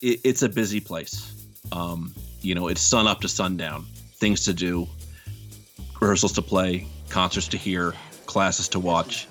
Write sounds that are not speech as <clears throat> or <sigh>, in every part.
it, it's a busy place. Um, you know, it's sun up to sundown, things to do, rehearsals to play, concerts to hear, classes to watch.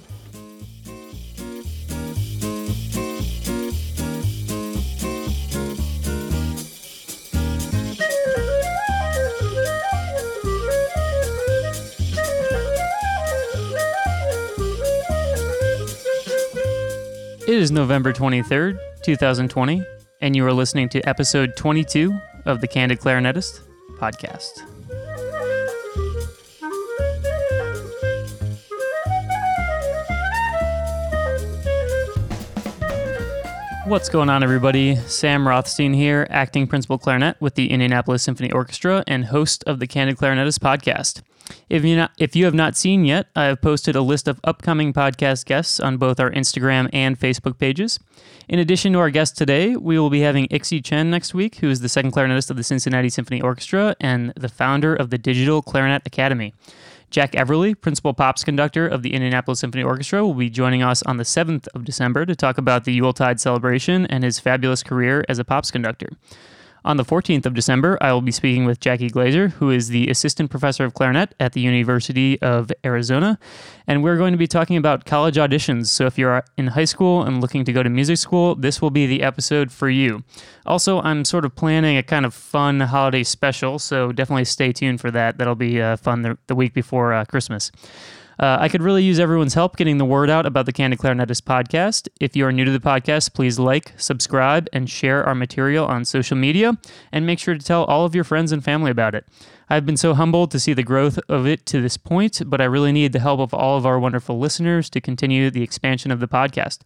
It is November 23rd, 2020, and you are listening to episode 22 of the Candid Clarinetist podcast. What's going on, everybody? Sam Rothstein here, acting principal clarinet with the Indianapolis Symphony Orchestra and host of the Candid Clarinetist podcast. If you not, if you have not seen yet, I have posted a list of upcoming podcast guests on both our Instagram and Facebook pages. In addition to our guest today, we will be having Ixi Chen next week, who is the second clarinetist of the Cincinnati Symphony Orchestra and the founder of the Digital Clarinet Academy. Jack Everly, principal pops conductor of the Indianapolis Symphony Orchestra, will be joining us on the 7th of December to talk about the Yuletide celebration and his fabulous career as a pops conductor. On the 14th of December, I will be speaking with Jackie Glazier, who is the assistant professor of clarinet at the University of Arizona. And we're going to be talking about college auditions. So if you're in high school and looking to go to music school, this will be the episode for you. Also, I'm sort of planning a kind of fun holiday special, so definitely stay tuned for that. That'll be uh, fun the, the week before uh, Christmas. Uh, I could really use everyone's help getting the word out about the Candid Clarinetist podcast. If you are new to the podcast, please like, subscribe, and share our material on social media, and make sure to tell all of your friends and family about it. I've been so humbled to see the growth of it to this point, but I really need the help of all of our wonderful listeners to continue the expansion of the podcast.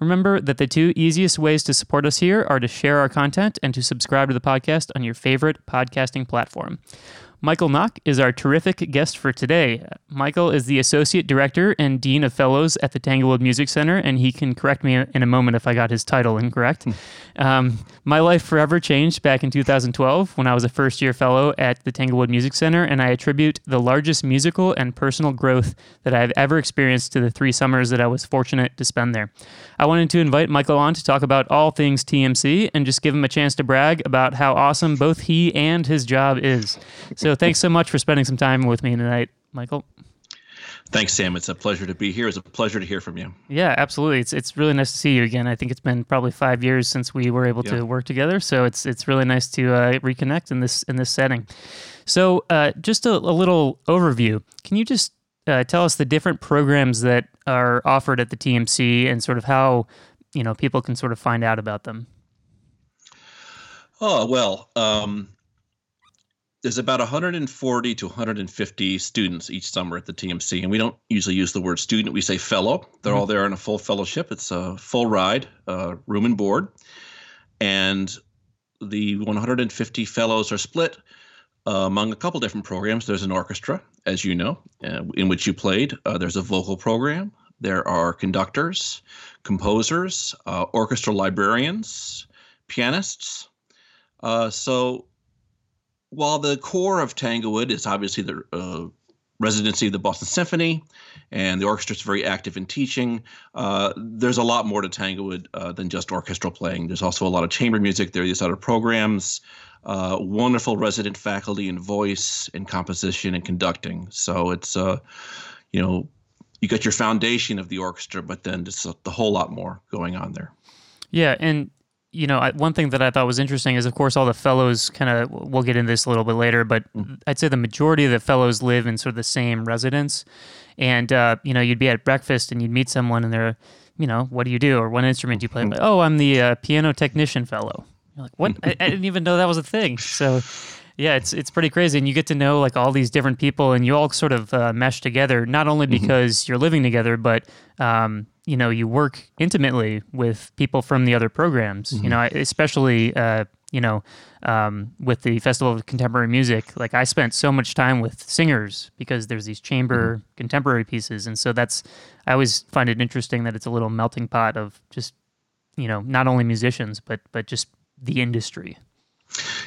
Remember that the two easiest ways to support us here are to share our content and to subscribe to the podcast on your favorite podcasting platform. Michael Nock is our terrific guest for today. Michael is the Associate Director and Dean of Fellows at the Tanglewood Music Center, and he can correct me in a moment if I got his title incorrect. um, my life forever changed back in 2012 when I was a first year fellow at the Tanglewood Music Center, and I attribute the largest musical and personal growth that I've ever experienced to the three summers that I was fortunate to spend there. I wanted to invite Michael on to talk about all things TMC and just give him a chance to brag about how awesome both he and his job is. So thanks so much for spending some time with me tonight, Michael. Thanks, Sam. It's a pleasure to be here. It's a pleasure to hear from you. Yeah, absolutely. It's it's really nice to see you again. I think it's been probably five years since we were able yeah. to work together, so it's it's really nice to uh, reconnect in this in this setting. So, uh, just a, a, little overview. Can you just uh, tell us the different programs that are offered at the TMC and sort of how you know people can sort of find out about them? Oh well, um, there's about 140 to 150 students each summer at the TMC, and we don't usually use the word student. We say fellow. They're mm-hmm. all there on a full fellowship. It's a full ride, uh, room and board, and the 150 fellows are split uh, among a couple different programs. There's an orchestra, as you know, uh, in which you played. Uh, there's a vocal program. There are conductors, composers, uh, orchestra librarians, pianists. Uh, so while the core of Tanglewood is obviously the uh, residency of the Boston Symphony, and the orchestra is very active in teaching. Uh, there's a lot more to Tanglewood uh, than just orchestral playing. There's also a lot of chamber music. There are these other programs, uh, wonderful resident faculty in voice and composition and conducting. So it's, uh, you know, you got your foundation of the orchestra, but then just a, a whole lot more going on there. Yeah, and you know, one thing that I thought was interesting is, of course, all the fellows kind of, we'll get into this a little bit later, but mm-hmm. I'd say the majority of the fellows live in sort of the same residence. And, uh, you know, you'd be at breakfast and you'd meet someone and they're, you know, what do you do? Or what instrument do you play? Mm-hmm. Like, oh, I'm the uh, piano technician fellow. You're like, what? I, I didn't even know that was a thing. So, yeah, it's it's pretty crazy, and you get to know like all these different people, and you all sort of uh, mesh together. Not only mm-hmm. because mm-hmm. you're living together, but um, you know you work intimately with people from the other programs mm-hmm. you know especially uh, you know um, with the festival of contemporary music like i spent so much time with singers because there's these chamber mm-hmm. contemporary pieces and so that's i always find it interesting that it's a little melting pot of just you know not only musicians but but just the industry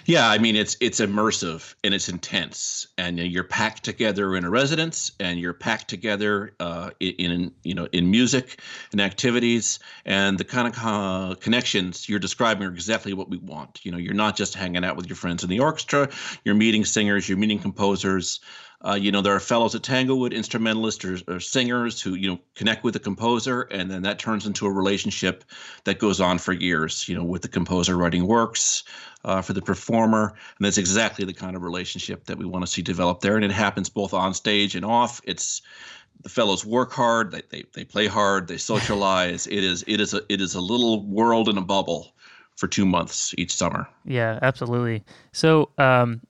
Yeah, I mean it's it's immersive and it's intense, and you're packed together in a residence, and you're packed together uh, in, you know in music and activities, and the kind of uh, connections you're describing are exactly what we want. You know, you're not just hanging out with your friends in the orchestra, you're meeting singers, you're meeting composers. Uh, you know, there are fellows at Tanglewood, instrumentalists or, or, singers who, you know, connect with the composer, and then that turns into a relationship that goes on for years, you know, with the composer writing works uh, for the performer. And that's exactly the kind of relationship that we want to see develop there. And it happens both on stage and off. It's the fellows work hard, they, they, they play hard, they socialize. it is it is a it is a little world in a bubble for two months each summer. Yeah, absolutely. So um,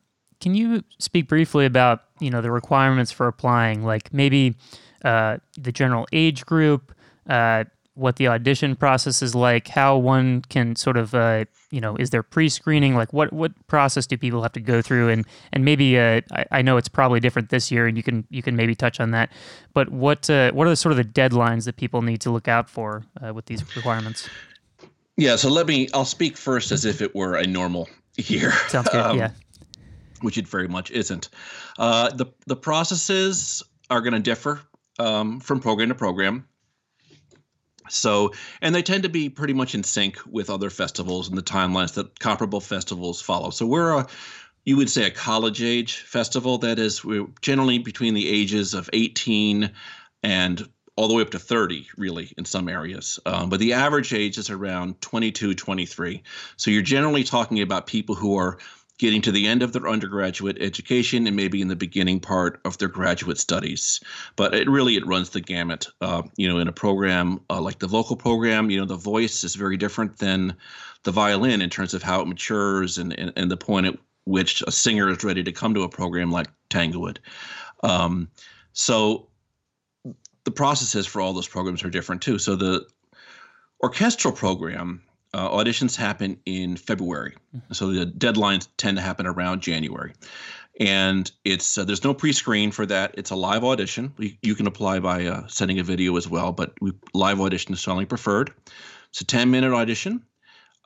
can you speak briefly about you know the requirements for applying, like maybe uh, the general age group, uh, what the audition process is like, how one can sort of uh, you know is there pre-screening, like what what process do people have to go through, and and maybe uh, I, I, know it's probably different this year, and you can you can maybe touch on that, but what uh, what are the sort of the deadlines that people need to look out for uh, with these requirements? Yeah, so let me. I'll speak first as if it were a normal year. Sounds good. <laughs> Um, yeah which it very much isn't. Uh, the the processes are going to differ um, from program to program. So, and they tend to be pretty much in sync with other festivals and the timelines that comparable festivals follow. So we're a, you would say a college age festival. That is, we're generally between the ages of 18 and all the way up to 30 really in some areas um, but the average age is around 22 23 so you're generally talking about people who are getting to the end of their undergraduate education and maybe in the beginning part of their graduate studies. But it really it runs the gamut. Uh, you know, in a program uh, like the vocal program, you know, the voice is very different than the violin in terms of how it matures and and, and the point at which a singer is ready to come to a program like Tanglewood. Um, so the processes for all those programs are different too. So the orchestral program uh, auditions happen in February, mm-hmm. so the deadlines tend to happen around January. And it's uh, there's no pre-screen for that. It's a live audition. We, you can apply by uh, sending a video as well, but we, live audition is strongly preferred. It's a 10-minute audition.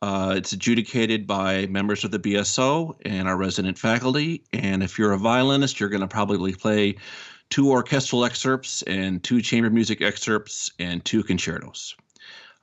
Uh, it's adjudicated by members of the BSO and our resident faculty. And if you're a violinist, you're going to probably play two orchestral excerpts and two chamber music excerpts and two concertos.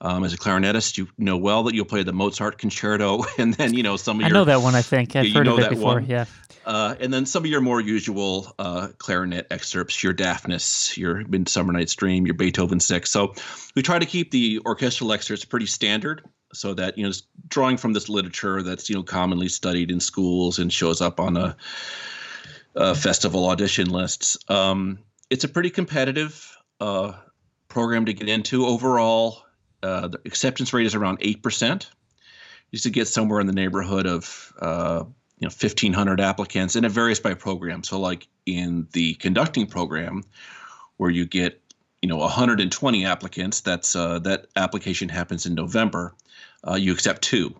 Um, as a clarinetist, you know well that you'll play the Mozart concerto, <laughs> and then you know some of your. I know that one. I think I've heard of it before. One. Yeah. Uh, and then some of your more usual uh, clarinet excerpts, your Daphnis, your Midsummer Night's Dream, your Beethoven Six. So we try to keep the orchestral excerpts pretty standard, so that you know, drawing from this literature that's you know commonly studied in schools and shows up on a, a festival audition lists. Um, it's a pretty competitive uh, program to get into overall uh, the acceptance rate is around 8%. Used to get somewhere in the neighborhood of uh, you know 1,500 applicants, and it varies by program. So, like in the conducting program, where you get you know 120 applicants, that's uh, that application happens in November. Uh, you accept two,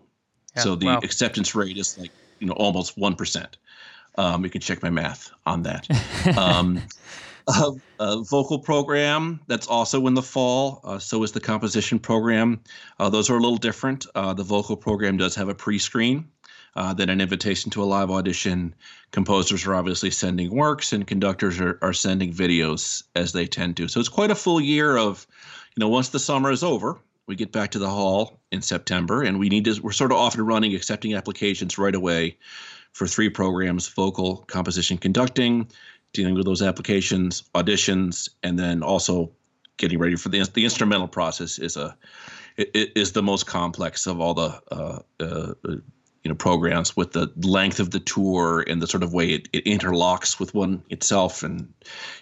yeah, so the wow. acceptance rate is like you know almost one percent. Um, you can check my math on that. <laughs> Um, a, a, vocal program that's also in the fall. Uh, so is the composition program. Uh, those are a little different. Uh, the vocal program does have a pre-screen. Uh, then an invitation to a live audition. Composers are obviously sending works, and conductors are, are sending videos as they tend to. So it's quite a full year of, you know, once the summer is over, we get back to the hall in September, and we need to. We're sort of off and running, accepting applications right away for three programs: vocal, composition, conducting, dealing with those applications, auditions, and then also getting ready for the the instrumental process is a it, is the most complex of all the uh, uh, you know programs with the length of the tour and the sort of way it, it interlocks with one itself and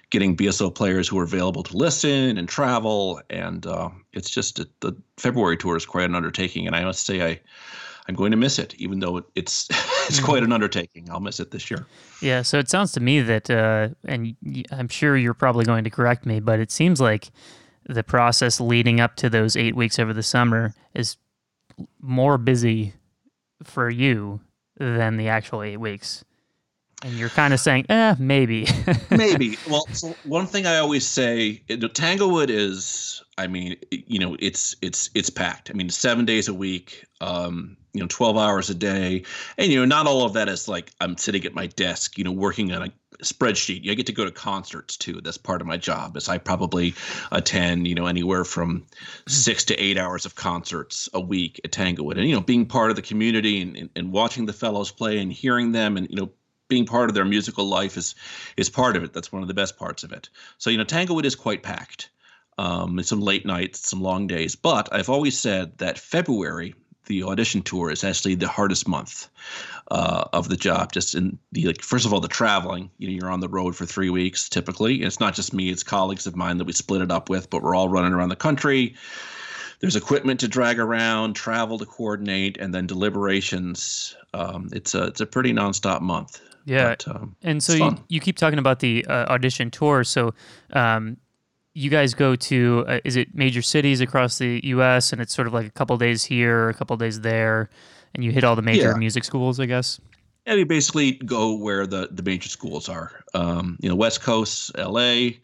getting BSO players who are available to listen and travel. And uh, it's just the February tour is quite an undertaking. And I must say I I'm going to miss it, even though it's <laughs> it's quite an undertaking. I'll miss it this year. Yeah. So it sounds to me that, uh, and I'm sure you're probably going to correct me, but it seems like the process leading up to those eight weeks over the summer is more busy for you than the actual eight weeks. And you're kind of saying, eh, maybe. <laughs> maybe. Well, so one thing I always say, Tanglewood is, I mean, you know, it's it's it's packed. I mean, seven days a week, um, you know, twelve hours a day, and you know, not all of that is like I'm sitting at my desk, you know, working on a spreadsheet. I get to go to concerts too. That's part of my job. Is I probably attend, you know, anywhere from six to eight hours of concerts a week at Tanglewood, and you know, being part of the community and, and, and watching the fellows play and hearing them, and you know, being part of their musical life is is part of it. That's one of the best parts of it. So you know, Tanglewood is quite packed. Um, some late nights, some long days. But I've always said that February, the audition tour, is actually the hardest month uh, of the job. Just in the like, first of all, the traveling. You know, you're on the road for three weeks typically. And it's not just me; it's colleagues of mine that we split it up with. But we're all running around the country. There's equipment to drag around, travel to coordinate, and then deliberations. Um, it's a it's a pretty nonstop month. Yeah, but, um, and so you, you keep talking about the uh, audition tour. So um, you guys go to uh, is it major cities across the U.S. and it's sort of like a couple days here, a couple days there, and you hit all the major yeah. music schools, I guess. Yeah, we basically go where the the major schools are. Um, you know, West Coast, L.A.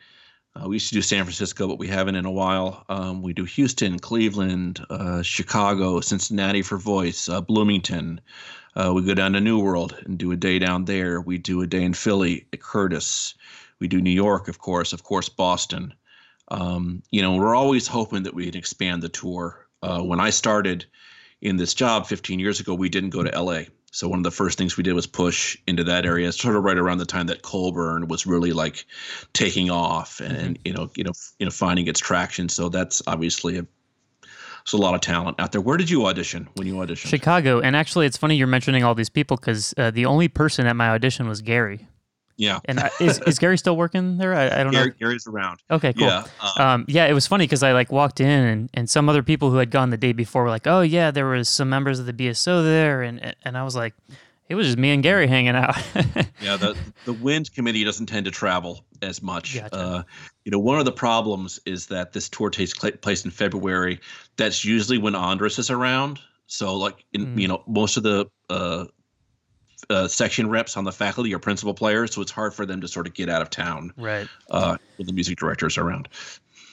Uh, we used to do San Francisco, but we haven't in a while. Um, we do Houston, Cleveland, uh, Chicago, Cincinnati for voice, uh, Bloomington. Uh, we go down to New World and do a day down there. We do a day in Philly at Curtis. We do New York, of course, of course, Boston. Um, you know, we're always hoping that we can expand the tour. Uh, when I started in this job 15 years ago, we didn't go to LA. So one of the first things we did was push into that area, sort of right around the time that Colburn was really like taking off and, mm-hmm. you know, you know, you know, finding its traction. So that's obviously a there's a lot of talent out there. Where did you audition when you auditioned? Chicago. And actually, it's funny you're mentioning all these people because uh, the only person at my audition was Gary. Yeah. And I, is, is Gary still working there? I, I don't Gary, know. Gary's around. Okay, cool. Yeah. Um, um, yeah, it was funny because I like walked in and, and some other people who had gone the day before were like, oh yeah, there was some members of the BSO there, and and I was like, it was just me and Gary hanging out. <laughs> yeah, the the wind committee doesn't tend to travel as much. Gotcha. Uh, you know, one of the problems is that this tour takes place in February. That's usually when Andris is around. So, like, in, mm. you know, most of the uh, uh, section reps on the faculty are principal players, so it's hard for them to sort of get out of town. Right. Uh, when the music directors around.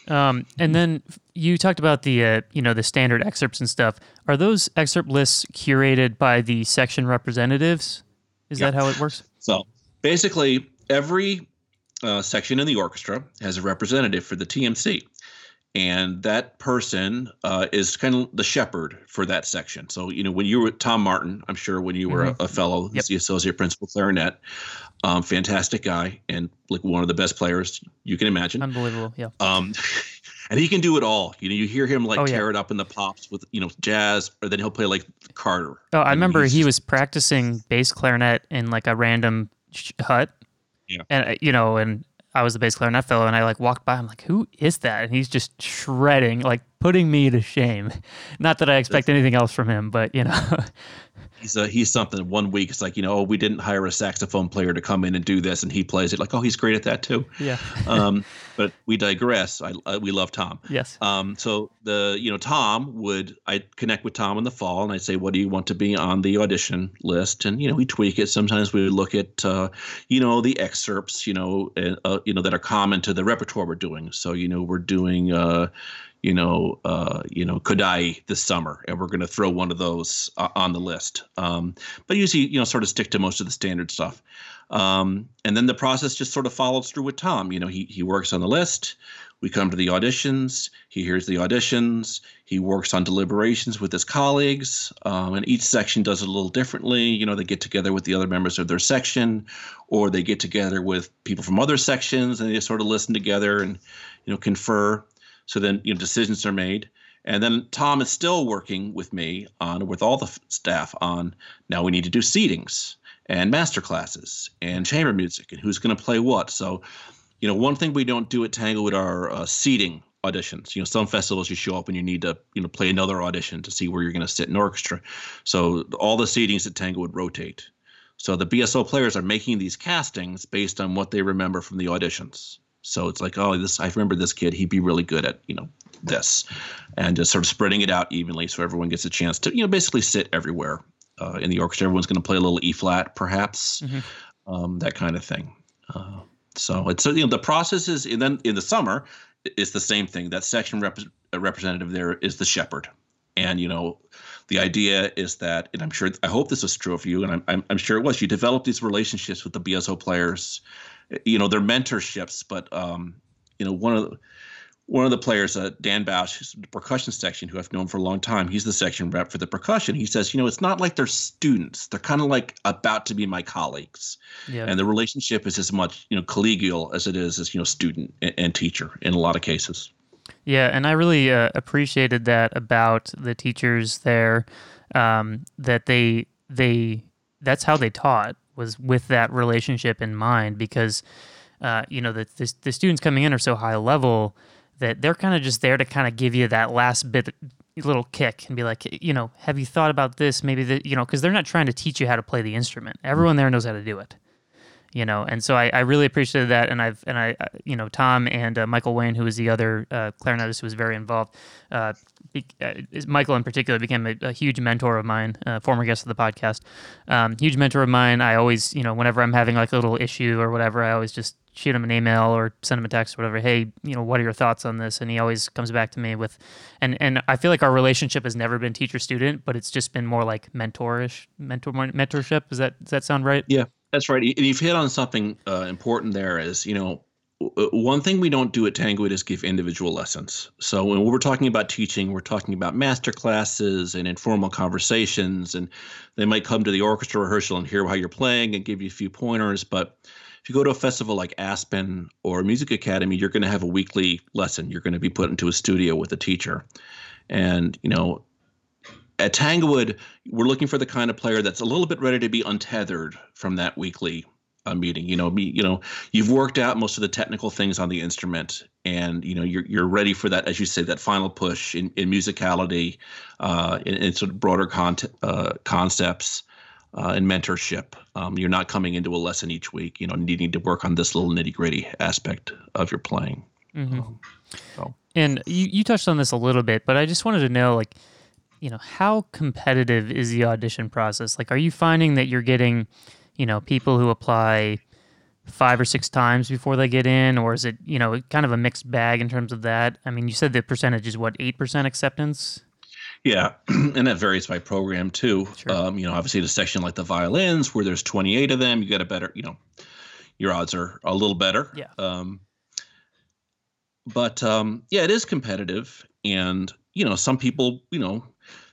Um, and then you talked about the uh, you know the standard excerpts and stuff. Are those excerpt lists curated by the section representatives? Is that how it works? So basically, every uh, section in the orchestra has a representative for the TMC, and that person uh, is kind of the shepherd for that section. So you know when you were Tom Martin, I'm sure when you were mm-hmm. a, a, fellow, yep. the associate principal clarinet, um, fantastic guy and like one of the best players you can imagine. Unbelievable, yeah. Um, <laughs> and he can do it all. You know, you hear him like oh, tear yeah. it up in the pops with you know jazz, or then he'll play like Carter. Oh, I remember he was practicing bass clarinet in like a random sh- hut. Yeah. And uh, you know, and I was the bass clarinet fellow, and I like walked by. I'm like, who is that? And he's just shredding, like putting me to shame. <laughs> Not that I expect anything else from him, but you know. <laughs> he's a, he's something. One week it's like you know, oh, we didn't hire a saxophone player to come in and do this, and he plays it. Like, oh, he's great at that too. Yeah. <laughs> um, but we digress. I, I, we love Tom. Yes. Um, so the you know Tom would I connect with Tom in the fall, and I'd say, what do you want to be on the audition list? And you know we tweak it. Sometimes we look at uh, you know the excerpts, you know, uh, you know that are common to the repertoire we're doing. So you know we're doing. Uh, you know, uh, you know, Kodály this summer, and we're going to throw one of those uh, on the list. Um, but usually, you know, sort of stick to most of the standard stuff. Um, and then the process just sort of follows through with Tom. You know, he he works on the list. We come to the auditions. He hears the auditions. He works on deliberations with his colleagues. Um, and each section does it a little differently. You know, they get together with the other members of their section, or they get together with people from other sections, and they sort of listen together and you know confer. So then you know decisions are made. And then Tom is still working with me on with all the staff on now we need to do seatings and master classes and chamber music and who's going to play what. So, you know, one thing we don't do at Tanglewood are uh, seating auditions. You know, some festivals you show up and you need to, you know, play another audition to see where you're going to sit in orchestra. So all the seatings at Tanglewood rotate. So the BSO players are making these castings based on what they remember from the auditions. So it's like, oh, this I remember this kid. He'd be really good at you know this, and just sort of spreading it out evenly so everyone gets a chance to you know basically sit everywhere uh, in the orchestra. Everyone's going to play a little E flat, perhaps. Mm-hmm. um, that kind of thing. Uh, so it's so you know the process is and then in the summer it's the same thing. That section rep- representative there is the shepherd, and you know the idea is that, and I'm sure I hope this was true of you, and I'm I'm, I'm sure it was. You develop these relationships with the BSO players, you know, they're mentorships, but um, you know one of the one of the players, uh, Dan Bauch, the percussion section, who I've known for a long time, he's the section rep for the percussion. He says, you know, it's not like they're students; they're kind of like about to be my colleagues, yeah. and the relationship is as much you know collegial as it is as you know student and, and teacher in a lot of cases. Yeah, and I really uh, appreciated that about the teachers there, um, that they they that's how they taught was with that relationship in mind because. Uh, you know the, the, the students coming in are so high level that they're kind of just there to kind of give you that last bit little kick and be like you know have you thought about this maybe that you know because they're not trying to teach you how to play the instrument everyone there knows how to do it you know and so i, I really appreciated that. And i've and i you know tom and uh, michael wayne who was the other uh, clarinetist who was very involved uh, be, uh, michael in particular became a, a huge mentor of mine uh, former guest of the podcast. Um, huge mentor of mine. I always you know whenever i'm having like a little issue or whatever i always just shoot him an email or send him a text or whatever hey you know what are your thoughts on this? And he always comes back to me with and and i feel like our relationship has never been teacher student but it's just been more like mentorish mentor mentorship. Does that does that sound right? Yeah that's right. And you've hit on something uh, important there is, you know, one thing we don't do at Tanglewood is give individual lessons. So when we're talking about teaching, we're talking about master classes and informal conversations, and they might come to the orchestra rehearsal and hear how you're playing and give you a few pointers. But if you go to a festival like Aspen or Music Academy, you're going to have a weekly lesson. You're going to be put into a studio with a teacher, and you know at Tanglewood, we're looking for the kind of player that's a little bit ready to be untethered from that weekly uh, meeting. You know, me, you know, you've worked out most of the technical things on the instrument, and you know, you're you're ready for that, as you say, that final push in, in musicality, uh, in, in sort of broader con- uh, concepts. Uh, and mentorship. Um, you're not coming into a lesson each week, you know, needing to work on this little nitty gritty aspect of your playing. Mm-hmm. Um, so. And you, you touched on this a little bit, but I just wanted to know, like, you know, how competitive is the audition process? Like, are you finding that you're getting, you know, people who apply five or six times before they get in, or is it, you know, kind of a mixed bag in terms of that? I mean, you said the percentage is what, 8% acceptance? Yeah, <clears throat> and that varies by program too. Sure. Um, you know, obviously, the section like the violins, where there's 28 of them, you get a better, you know, your odds are a little better. Yeah. Um, but um, yeah, it is competitive, and you know, some people, you know,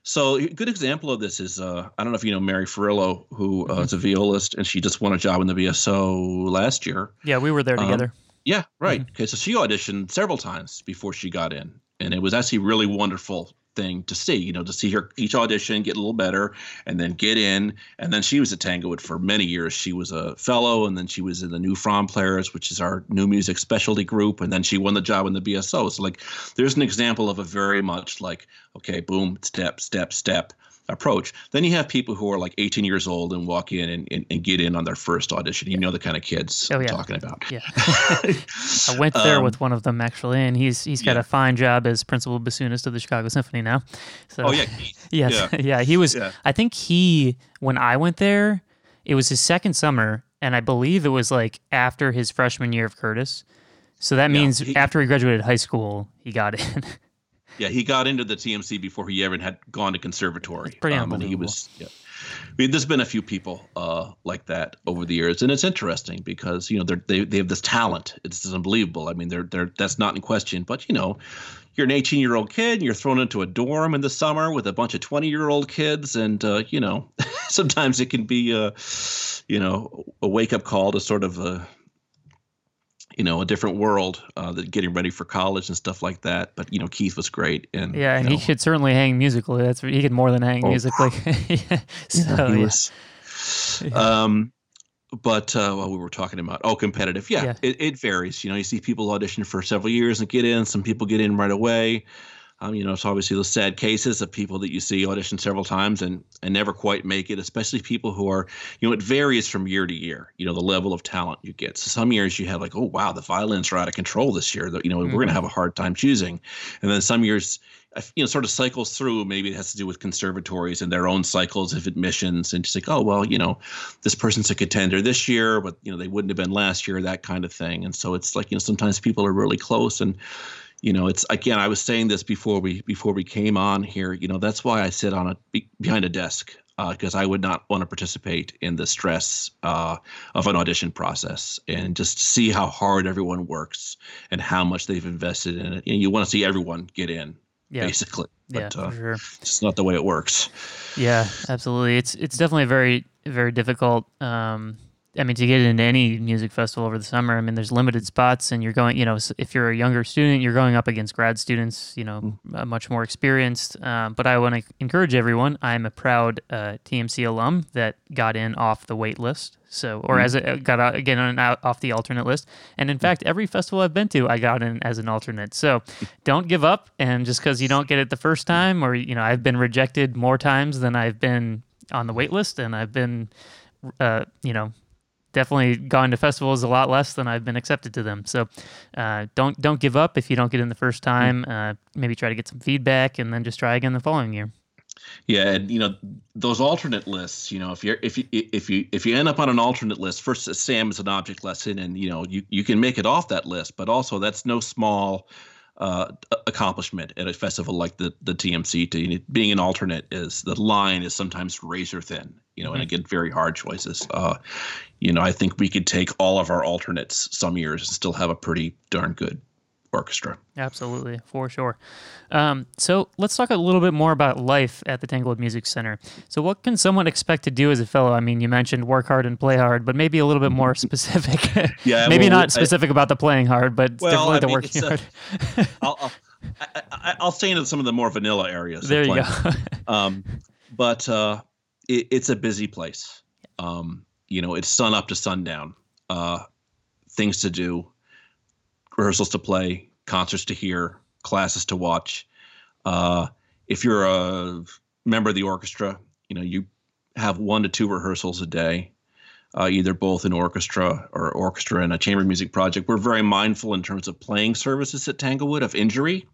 so a good example of this is uh, I don't know if you know Mary Ferrillo, who uh, mm-hmm. is a violist, and she just won a job in the BSO last year. Yeah, we were there um, together. Yeah, right. Mm-hmm. Okay, so she auditioned several times before she got in, and it was actually really wonderful thing to see, you know, to see her each audition get a little better and then get in. And then she was at Tanglewood for many years. She was a fellow and then she was in the New Fromm Players, which is our new music specialty group. And then she won the job in the BSO. So, like, there's an example of a very much like, okay, boom, step, step, step approach. Then you have people who are like 18 years old and walk in and, and, and get in on their first audition. You know the kind of kids oh, yeah. I'm talking about. Yeah. <laughs> I went there um, with one of them actually, and he's he's got yeah. a fine job as principal bassoonist of the Chicago Symphony now. So, oh yeah. yes. <laughs> Yeah. <laughs> yeah. He was. I think he when I went there, it was his second summer, and I believe it was like after his freshman year of Curtis. So that means he, after he graduated high school, he got in. Yeah, he got into the TMC before he ever had gone to conservatory. That's pretty um, and he was. Yeah. I mean, there's been a few people uh, like that over the years, and it's interesting because you know they they have this talent. It's unbelievable. I mean, they're they're that's not in question. But you know, you're an 18 year old kid, and you're thrown into a dorm in the summer with a bunch of 20 year old kids, and uh, you know, <laughs> sometimes it can be, uh, you know, a wake up call to sort of uh, you know a different world uh, that getting ready for college and stuff like that. But you know keith was great and yeah and he know, could certainly hang musically. That's he could more than hang oh, musically. <laughs> so yeah, he was, um but uh, well, we were talking about oh competitive. Yeah, yeah. It, it varies. You know you see people audition for several years and get in. Some people get in right away Um, you know, it's obviously those sad cases of people that you see audition several times and and never quite make it, especially people who are, you know, it varies from year to year. You know, the level of talent you get. So some years you have like, oh wow, the violins are out of control this year. You know, mm-hmm. we're going to have a hard time choosing, and then some years you know, sort of cycles through. Maybe it has to do with conservatories and their own cycles of admissions, and just like, oh well, you know, this person's a contender this year, but you know they wouldn't have been last year, that kind of thing. And so it's like you know sometimes people are really close, and you know it's again I was saying this before we before we came on here. You know that's why I sit on a behind a desk because uh, I would not want to participate in the stress uh, of an audition process and just see how hard everyone works and how much they've invested in it. You, know, you want to see everyone get in, yeah. basically. But, yeah, uh, sure. It's not the way it works. Yeah, absolutely. It's it's definitely very very difficult um, I mean, to get into any music festival over the summer, I mean, there's limited spots, and you're going, you know, if you're a younger student, you're going up against grad students, you know, mm. much more experienced. Um, but I want to encourage everyone. I'm a proud uh, TMC alum that got in off the wait list, so or mm. as a, got out, again on, out, off the alternate list. And in mm. fact, every festival I've been to, I got in as an alternate. So <laughs> don't give up, and just because you don't get it the first time, or you know, I've been rejected more times than I've been on the wait list, and I've been, uh, you know definitely gone to festivals a lot less than I've been accepted to them. So uh, don't don't give up if you don't get in the first time. Uh, maybe try to get some feedback and then just try again the following year. Yeah, and you know those alternate lists. You know, if you're if you if you if you end up on an alternate list, first SAM is an object lesson, and you know you you can make it off that list, but also that's no small uh, accomplishment at a festival like the the TMC. To being an alternate is the line is sometimes razor thin, you know, mm-hmm. and again very hard choices. Uh, you know, I think we could take all of our alternates some years and still have a pretty darn good orchestra. Absolutely, for sure. Um, so let's talk a little bit more about life at the Tanglewood Music Center. So, what can someone expect to do as a fellow? I mean, you mentioned work hard and play hard, but maybe a little bit more <laughs> specific. <laughs> yeah, maybe well, not specific I, about the playing hard, but well, definitely I the working hard. <laughs> I'll, I'll, I, will stay into some of the more vanilla areas. There you go. um, but uh, it, it's a busy place. Um, you know, it's sun up to sundown. Uh, things to do, rehearsals to play, concerts to hear, classes to watch. Uh, if you're a member of the orchestra, you know you have one to two rehearsals a day, uh, either both in orchestra or orchestra and a chamber music project. We're very mindful in terms of playing services at Tanglewood of injury.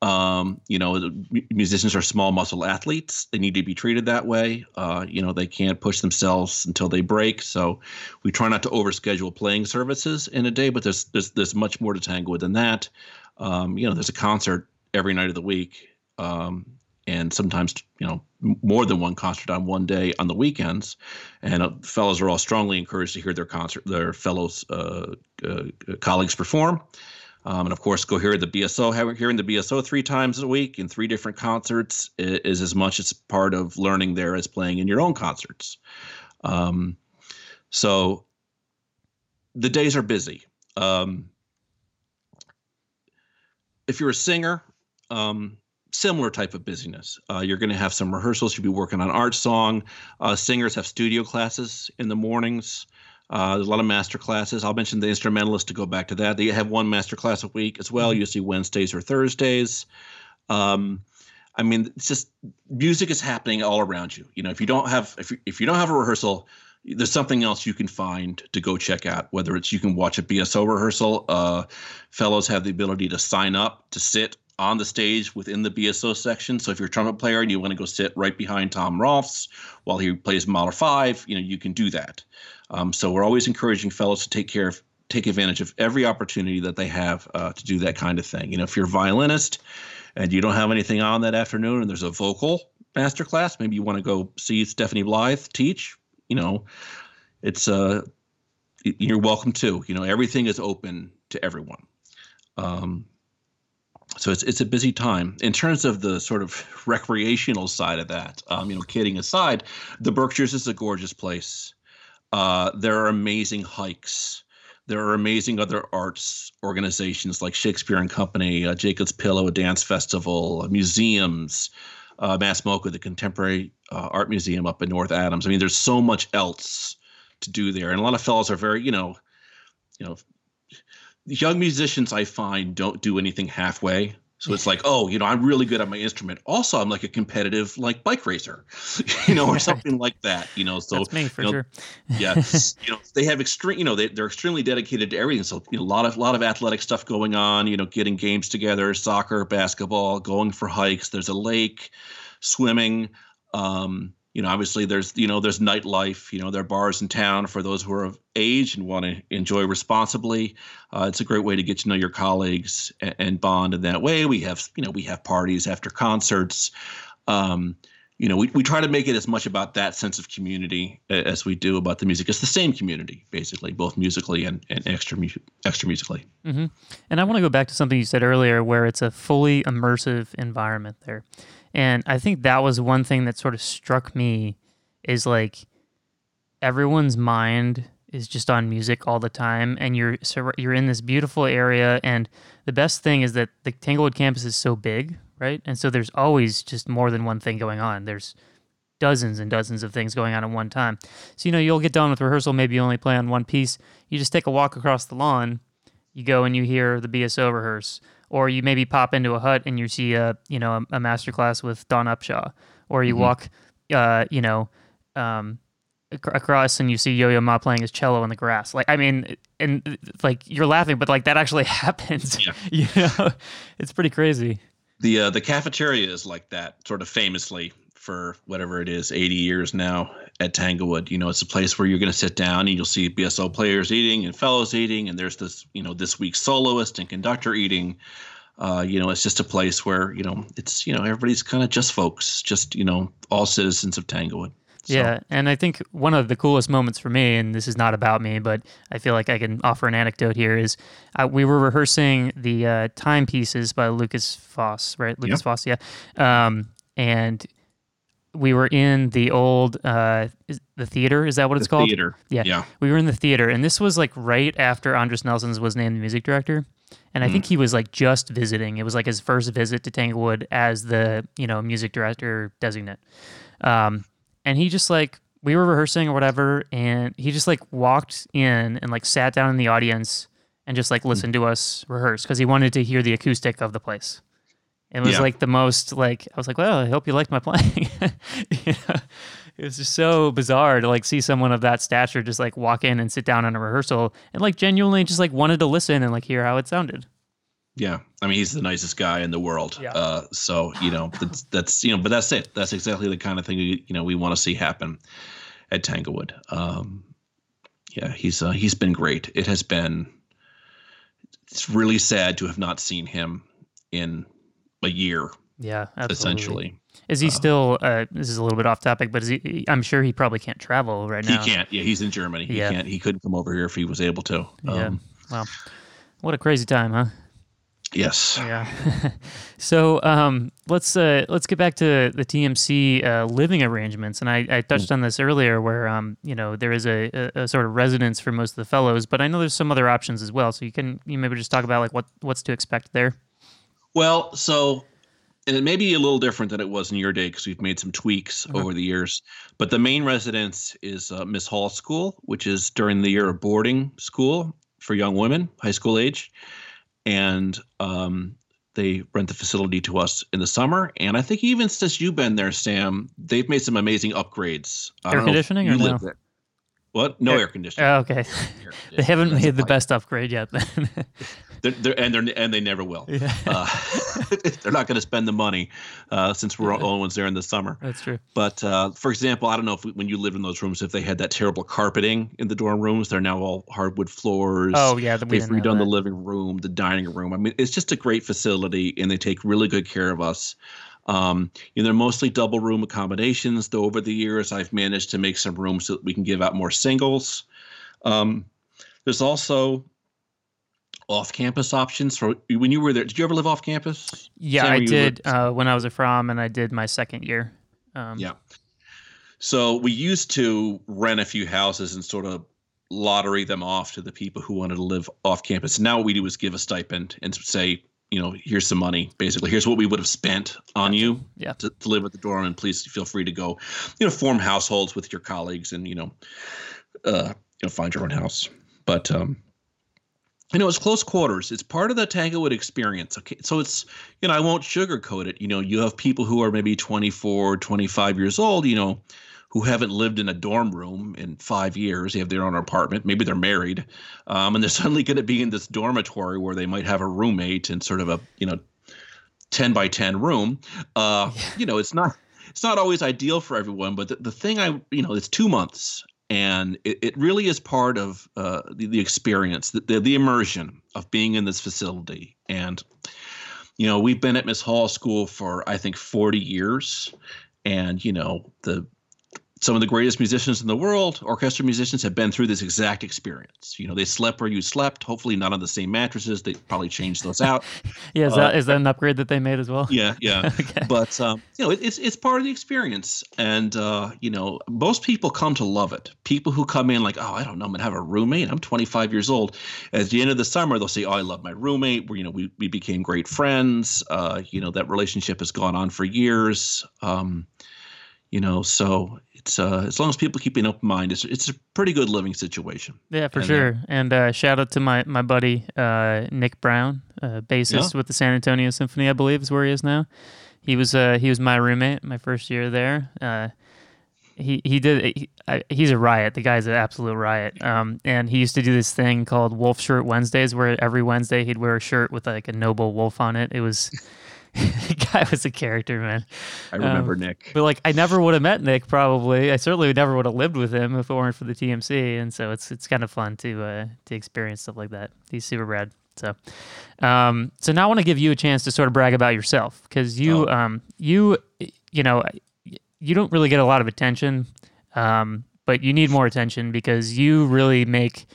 Um, you know, musicians are small muscle athletes. They need to be treated that way. Uh, you know, they can't push themselves until they break. So we try not to overschedule playing services in a day, but there's there's, there's much more to Tanglewood than that. Um, you know, there's a concert every night of the week. Um, and sometimes, you know, more than one concert on one day on the weekends. And uh, fellows are all strongly encouraged to hear their concert, their fellows, uh, uh, colleagues perform. Um, and of course, go hear the BSO. Hearing the BSO three times a week in three different concerts is, as much as part of learning there as playing in your own concerts. Um, so the days are busy. Um, if you're a singer, um, similar type of busyness. Uh, you're going to have some rehearsals. You'll be working on art song. Uh, singers have studio classes in the mornings. Uh, there's a lot of master classes. I'll mention the instrumentalist to go back to that. They have one master class a week as well, mm-hmm. usually Wednesdays or Thursdays. Um, I mean, it's just music is happening all around you. You know, if you don't have if you, if you don't have a rehearsal, there's something else you can find to go check out. Whether it's you can watch a BSO rehearsal. Uh, fellows have the ability to sign up to sit on the stage within the BSO section. So if you're a trumpet player and you want to go sit right behind Tom Rolfs while he plays Mahler Five, you know you can do that. Um, so we're always encouraging fellows to take care of, take advantage of every opportunity that they have uh, to do that kind of thing. You know, if you're a violinist and you don't have anything on that afternoon, and there's a vocal master class, maybe you want to go see Stephanie Blythe teach. You know, it's uh, you're welcome to. You know, everything is open to everyone. Um, so it's it's a busy time in terms of the sort of <laughs> recreational side of that. Um, you know, kidding aside, the Berkshires is a gorgeous place. Uh, there are amazing hikes. There are amazing other arts organizations like Shakespeare and Company, uh, Jacob's Pillow, a dance festival, uh, museums, uh, MoCA, the Contemporary uh, Art Museum up in North Adams. I mean, there's so much else to do there, and a lot of fellows are very, you know, you know, young musicians I find don't do anything halfway. So it's like, oh, you know, I'm really good at my instrument. Also, I'm like a competitive like bike racer, <laughs> you know, or something like that. You know, so That's me for you know, sure. yeah, <laughs> you know, they have extreme, you know, they, they're extremely dedicated to everything. So you know, a lot of lot of athletic stuff going on. You know, getting games together, soccer, basketball, going for hikes. There's a lake, swimming. Um, you know, obviously there's you know there's nightlife. You know, there are bars in town for those who are of age and want to enjoy responsibly. Uh, it's a great way to get to know your colleagues and, and bond in that way. We have you know we have parties after concerts. Um, you know, we, we try to make it as much about that sense of community as we do about the music. It's the same community, basically, both musically and, and extra mu- extra musically. hmm And I want to go back to something you said earlier, where it's a fully immersive environment there, and I think that was one thing that sort of struck me, is like everyone's mind is just on music all the time, and you're so you're in this beautiful area, and the best thing is that the Tanglewood campus is so big, right? And so there's always just more than one thing going on. There's dozens and dozens of things going on at one time. So you know you'll get done with rehearsal, maybe you only play on one piece. You just take a walk across the lawn you go and you hear the BSO rehearse, or you maybe pop into a hut and you see a you know a, a master class with Dawn Upshaw, or you Mhm. walk, uh, you know, um, ac- across and you see Yo Yo Ma playing his cello in the grass. Like I mean, and like you're laughing, but like that actually <laughs> happens. Yeah. <laughs> you know, it's pretty crazy. The uh, the cafeteria is like that, sort of famously for whatever it is, 80 years now at Tanglewood. You know, it's a place where you're going to sit down and you'll see BSO players eating and fellows eating, and there's this, you know, this week's soloist and conductor eating. Uh, you know, it's just a place where you know it's you know everybody's kind of just folks, just you know all citizens of Tanglewood. So, Yeah, and I think one of the coolest moments for me, and this is not about me, but I feel like I can offer an anecdote here, is uh, we were rehearsing the uh, timepieces by Lukas Foss, right? Lukas Foss, yeah. Um, and we were in the old uh, is, the theater. Is that what the it's called? theater. Yeah. yeah, We were in the theater, and this was like right after Andris Nelsons was named the music director. And I think he was like just visiting. It was like his first visit to Tanglewood as the you know music director designate. Um, and he just like we were rehearsing or whatever, and he just like walked in and like sat down in the audience and just like listened to us rehearse because he wanted to hear the acoustic of the place. It was Yeah. like the most like I was like, well, I hope you liked my playing. <laughs> you know? It was just so bizarre to like see someone of that stature just like walk in and sit down on a rehearsal and like genuinely just like wanted to listen and like hear how it sounded. Yeah, I mean he's the nicest guy in the world. Yeah. Uh, so you know <laughs> that's that's you know, but that's it. That's exactly the kind of thing we, you know we want to see happen at Tanglewood. Um, yeah, he's uh, he's been great. It has been. It's really sad to have not seen him in a year, Yeah, absolutely. essentially. Is he Uh, still? Uh, this is a little bit off topic, but is he? I'm sure he probably can't travel right now. He can't. Yeah, he's in Germany. He Yeah. can't. He couldn't come over here if he was able to. Yeah. Um, Wow, what a crazy time, huh? yes. Yeah. <laughs> so um, let's uh, let's get back to the TMC uh, living arrangements, and I, I touched on this earlier, where um, you know there is a, a, a sort of residence for most of the fellows, but I know there's some other options as well. So you can you maybe just talk about like what what's to expect there. Well, so and it may be a little different than it was in your day because we've made some tweaks Okay. over the years. But the main residence is uh, Miss Hall School, which is during the year of boarding school for young women, high school age, and um, they rent the facility to us in the summer. And I think even since you've been there, Sam, they've made some amazing upgrades. Air know conditioning or no? there. What? No Air- air, conditioning. Oh, okay, Air <laughs> they haven't That's made the best upgrade yet. Then. <laughs> They're, they're, and they're and they never will. yeah, Uh, <laughs> they're not going to spend the money uh, since we're the only ones there in the summer. that's true. But uh, for example, I don't know if when you lived in those rooms, if they had that terrible carpeting in the dorm rooms. They're now all hardwood floors. Oh yeah, the, we They've redone the living room, the dining room. I mean, it's just a great facility, and they take really good care of us. Um, you know, they're mostly double room accommodations. Though over the years, I've managed to make some rooms so that we can give out more singles. Um, there's also off-campus options for when you were there. Did you ever live off campus? Yeah, I did uh, when I was a from, and I did my second year. Um, Yeah. So we used to rent a few houses and sort of lottery them off to the people who wanted to live off campus. Now what we do is give a stipend and say, you know, here's some money. Basically, here's what we would have spent on you Yeah. to, to live at the dorm, and please feel free to go, you know, form households with your colleagues and you know, uh, you know, find your own house. But um, you know, it's close quarters. It's part of the Tanglewood experience. Okay. So it's, you know, I won't sugarcoat it. You know, you have people who are maybe 24, 25 years old, you know, who haven't lived in a dorm room in five years. They have their own apartment. Maybe they're married. Um, and they're <laughs> suddenly going to be in this dormitory where they might have a roommate in sort of a, you know, 10 by 10 room. Uh, yeah. You know, it's not, it's not always ideal for everyone, but the, the thing I, you know, it's two months and it, it really is part of uh, the, the experience, the, the, the immersion of being in this facility. And you know, we've been at Miss Hall School for I think 40 years, and you know the some of the greatest musicians in the world, orchestra musicians, have been through this exact experience. You know, they slept where you slept. Hopefully, not on the same mattresses. They probably changed those out. <laughs> yeah, is uh, that is that an upgrade that they made as well? Yeah, yeah. <laughs> okay. But um, you know, it, it's it's part of the experience, and uh, you know, most people come to love it. People who come in like, oh, I don't know, I'm gonna have a roommate. I'm 25 years old. At the end of the summer, they'll say, oh, I love my roommate. We, you know, we we became great friends. Uh, you know, that relationship has gone on for years. Um, you know, so uh, as long as people keep an open mind, it's it's a pretty good living situation. Yeah, for and, uh, sure. Uh, and uh, shout out to my my buddy uh, Nick Brown, uh, bassist yeah. with the San Antonio Symphony, I believe is where he is now. He was he was my roommate my first year there. he he did he, I, he's a riot. The guy's an absolute riot. Um, and he used to do this thing called Wolf Shirt Wednesdays, where every Wednesday he'd wear a shirt with like a noble wolf on it. It was the <laughs> guy was a character, man. I remember um, Nick. But like, I never would have met Nick. Probably, I certainly never would have lived with him if it weren't for the TMC. And so it's it's kind of fun to uh, to experience stuff like that. He's super rad. So, um, so now I want to give you a chance to sort of brag about yourself because you, oh. um, you, you know, you don't really get a lot of attention, um, but you need more attention because you really make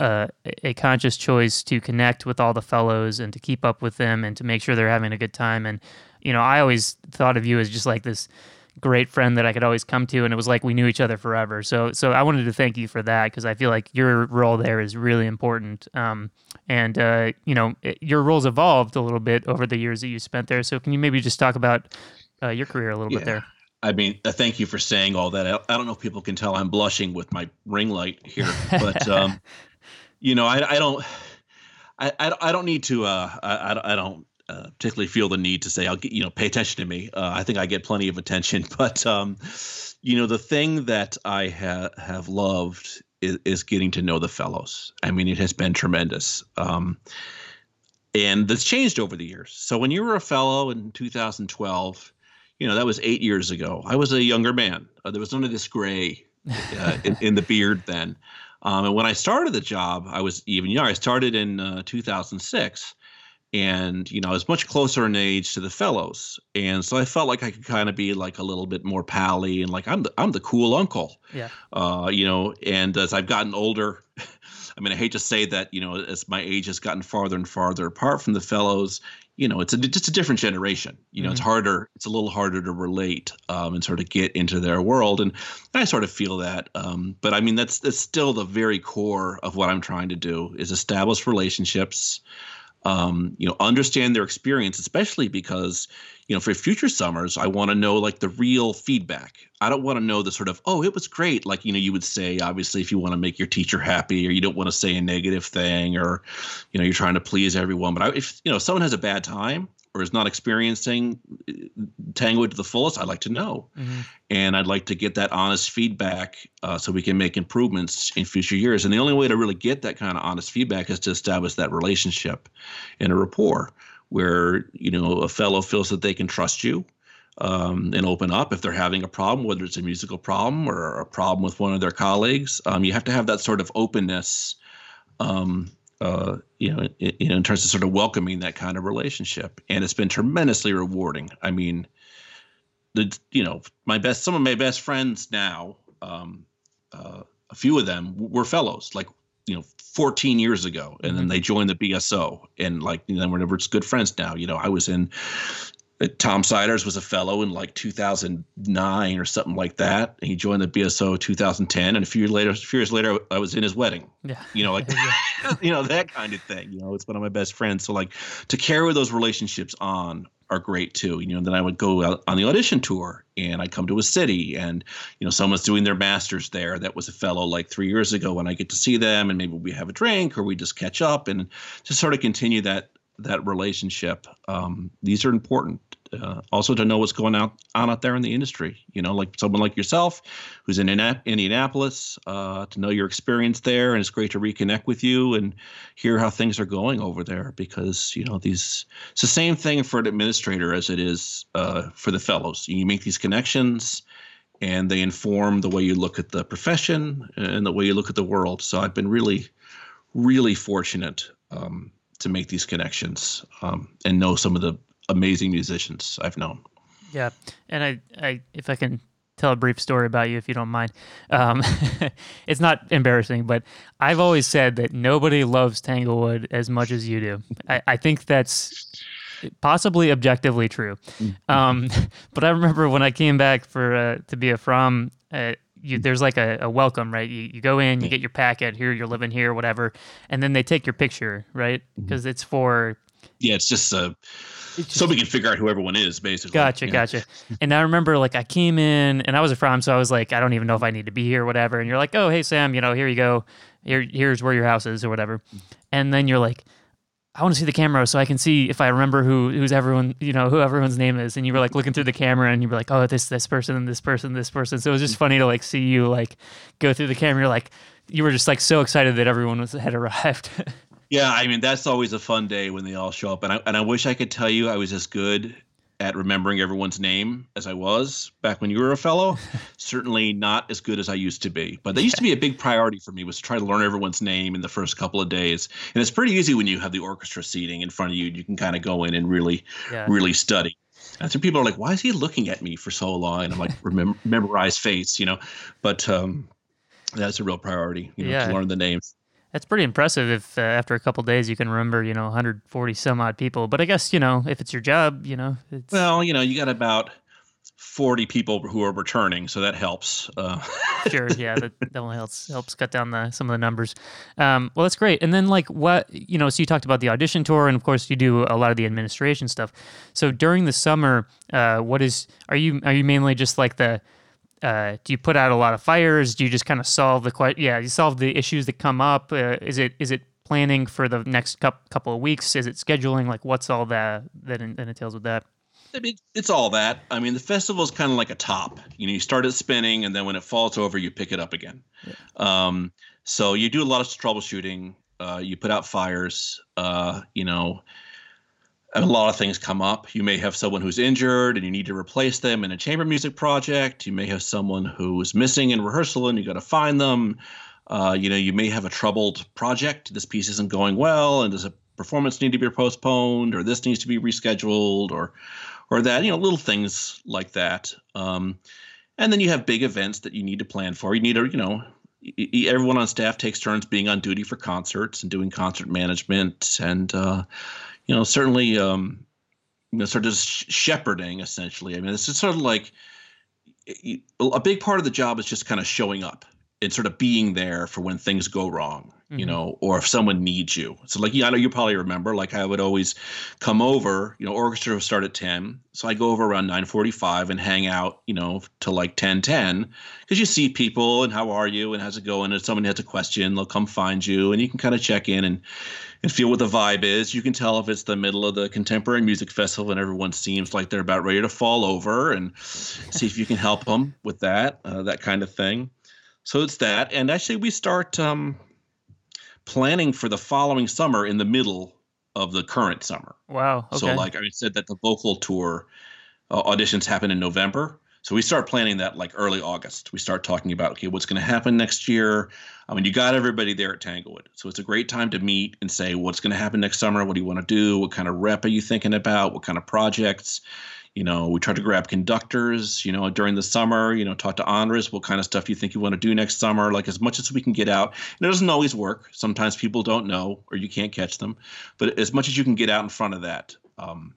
uh, a conscious choice to connect with all the fellows and to keep up with them and to make sure they're having a good time. And you know, I always thought of you as just like this great friend that I could always come to, and it was like we knew each other forever. So, so I wanted to thank you for that because I feel like your role there is really important. Um, and uh, you know, it, your roles evolved a little bit over the years that you spent there. So, can you maybe just talk about uh, your career a little yeah. bit there? I mean, uh, thank you for saying all that. I, I, don't know if people can tell I'm blushing with my ring light here, <laughs> but um, you know, I, I don't, I, I don't need to, uh, I, I don't uh, particularly feel the need to say, I'll get, you know, pay attention to me. Uh, I think I get plenty of attention, <laughs> but, um, you know, the thing that I ha- have loved is, is, getting to know the fellows. I mean, it has been tremendous. Um, and that's changed over the years. So when you were a fellow in 2012, you know, that was eight years ago. I was a younger man. Uh, there was none of this gray uh, in, in, the beard then. Um, and when I started the job, I was even younger. I started in uh, 2006, and you know I was much closer in age to the fellows, and so I felt like I could kind of be like a little bit more pally and like I'm the I'm the cool uncle. Yeah. Uh, you know, and as I've gotten older. <laughs> I mean, I hate to say that, you know, as my age has gotten farther and farther apart from the fellows, you know, it's a, just a different generation. You know, mm-hmm. it's harder, it's a little harder to relate um, and sort of get into their world. And I sort of feel that. Um, but I mean, that's that's still the very core of what I'm trying to do is establish relationships. Um, you know, understand their experience, especially because you know, for future summers, I want to know like the real feedback. I don't want to know the sort of, oh, it was great. Like, you know, you would say, obviously, if you want to make your teacher happy or you don't want to say a negative thing or, you know, you're trying to please everyone. But I, if, you know, someone has a bad time or is not experiencing uh, Tanglewood to the fullest, I'd like to know. Mm-hmm. And I'd like to get that honest feedback uh, so we can make improvements in future years. And the only way to really get that kind of honest feedback is to establish that relationship and a rapport where you know a fellow feels that they can trust you um, and open up if they're having a problem, whether it's a musical problem or a problem with one of their colleagues. Um, you have to have that sort of openness, um, uh, you know, in, in, terms of sort of welcoming that kind of relationship. And it's been tremendously rewarding. I mean, the you know my best some of my best friends now, um, uh, a few of them were fellows. Like you know 14 years ago and mm-hmm. then they joined the bso and like you know whenever it's good friends now you know i was in uh, tom siders was a fellow in like 2009 or something like that and he joined the bso 2010 and a few years later a few years later i was in his wedding. Yeah. You know like <laughs> <laughs> you know that kind of thing you know it's one of my best friends. So like to carry those relationships on are great too. You know, then I would go on the audition tour and I'd come to a city and, you know, someone's doing their master's there. That was a fellow like three years ago and I get to see them and maybe we have a drink or we just catch up and just sort of continue that that relationship. Um, these are important. Uh, also to know what's going on, on out there in the industry. You know, like someone like yourself, who's in Indianapolis, uh, to know your experience there, and it's great to reconnect with you and hear how things are going over there. Because you know, these it's the same thing for an administrator as it is uh, for the fellows. You make these connections, and they inform the way you look at the profession and the way you look at the world. So I've been really, really fortunate. Um, to make these connections um, and know some of the amazing musicians I've known. Yeah, and I, I, if I can tell a brief story about you, if you don't mind, um, <laughs> it's not embarrassing, but I've always said that nobody loves Tanglewood as much as you do. I, I think that's possibly objectively true. Mm-hmm. Um, <laughs> but I remember when I came back for uh, to be a from. Uh, you, there's like a, a welcome, right? You, you go in, you get your packet here, you're living here, whatever, and then they take your picture, right? Because mm-hmm. it's for yeah, it's just uh, so we can figure out who everyone is, basically. Gotcha, gotcha. and I remember like I came in and I was a from, so I was like, I don't even know if I need to be here, or whatever. And you're like, oh, hey Sam, you know, here you go. Here, here's where your house is, or whatever. And then you're like, I want to see the camera so I can see if I remember who who's everyone, you know, who everyone's name is. And you were like looking through the camera and you were like, oh, this this person, this person, this person. So it was just funny to like see you like go through the camera. You're like, you were just like so excited that everyone was had arrived. <laughs> Yeah, I mean that's always a fun day when they all show up, and I and I wish I could tell you I was as good at remembering everyone's name as I was back when you were a fellow. <laughs> Certainly not as good as I used to be, but that used to <laughs> be a big priority for me was to try to learn everyone's name in the first couple of days. And it's pretty easy when you have the orchestra seating in front of you; you can kind of go in and really, yeah. really study. And so people are like, "Why is he looking at me for so long?" And I'm like, <laughs> "Remember, memorize face," you know. But um, that's a real priority, you know, yeah. to learn the names. That's pretty impressive if uh, after a couple days you can remember, you know, 140 some odd people. But I guess, you know, if it's your job, you know, it's... Well, you know, you got about 40 people who are returning, so that helps. Uh. <laughs> sure, yeah, that <laughs> definitely helps helps cut down the some of the numbers. Um, well, that's great. And then, like, what you know, so you talked about the audition tour, and of course, you do a lot of the administration stuff. So during the summer, uh, what is are you are you mainly just like the uh, do you put out a lot of fires? Do you just kind of solve the que- yeah you solve the issues that come up? Uh, is it is it planning for the next couple of weeks? Is it scheduling? Like what's all that that, in, that entails with that? I mean, it's all that. I mean, the festival is kind of like a top. You know, you start it spinning, and then when it falls over, you pick it up again. Yeah. Um, so you do a lot of troubleshooting. Uh, you put out fires. Uh, you know, a lot of things come up. You may have someone who's injured and you need to replace them in a chamber music project. You may have someone who's missing in rehearsal and you got to find them. Uh, you know, you may have a troubled project. This piece isn't going well, and does a performance need to be postponed, or this needs to be rescheduled, or or that. You know, little things like that. Um, and then you have big events that you need to plan for. You need to, you know, everyone on staff takes turns being on duty for concerts and doing concert management and. Uh, you know, certainly, um, you know, sort of shepherding essentially. I mean, this is sort of like a big part of the job is just kind of showing up and sort of being there for when things go wrong, mm-hmm. you know, or if someone needs you. So like, yeah, I know you probably remember, like I would always come over, you know, orchestra would start at 10. So I go over around 945 and hang out, you know, to like 1010 because you see people and how are you and how's it going? And if someone has a question, they'll come find you and you can kind of check in and, and feel what the vibe is. You can tell if it's the middle of the contemporary music festival and everyone seems like they're about ready to fall over and see if you can help them with that, uh, that kind of thing. So it's that. And actually, we start um, planning for the following summer in the middle of the current summer. Wow. Okay. So, like I said, that the vocal tour uh, auditions happen in November. So we start planning that like early August. We start talking about okay, what's going to happen next year. I mean, you got everybody there at Tanglewood, so it's a great time to meet and say what's going to happen next summer. What do you want to do? What kind of rep are you thinking about? What kind of projects? You know we try to grab conductors you know during the summer you know talk to Andris what kind of stuff you think you want to do next summer like as much as we can get out. And it doesn't always work. Sometimes people don't know or you can't catch them. But as much as you can get out in front of that um,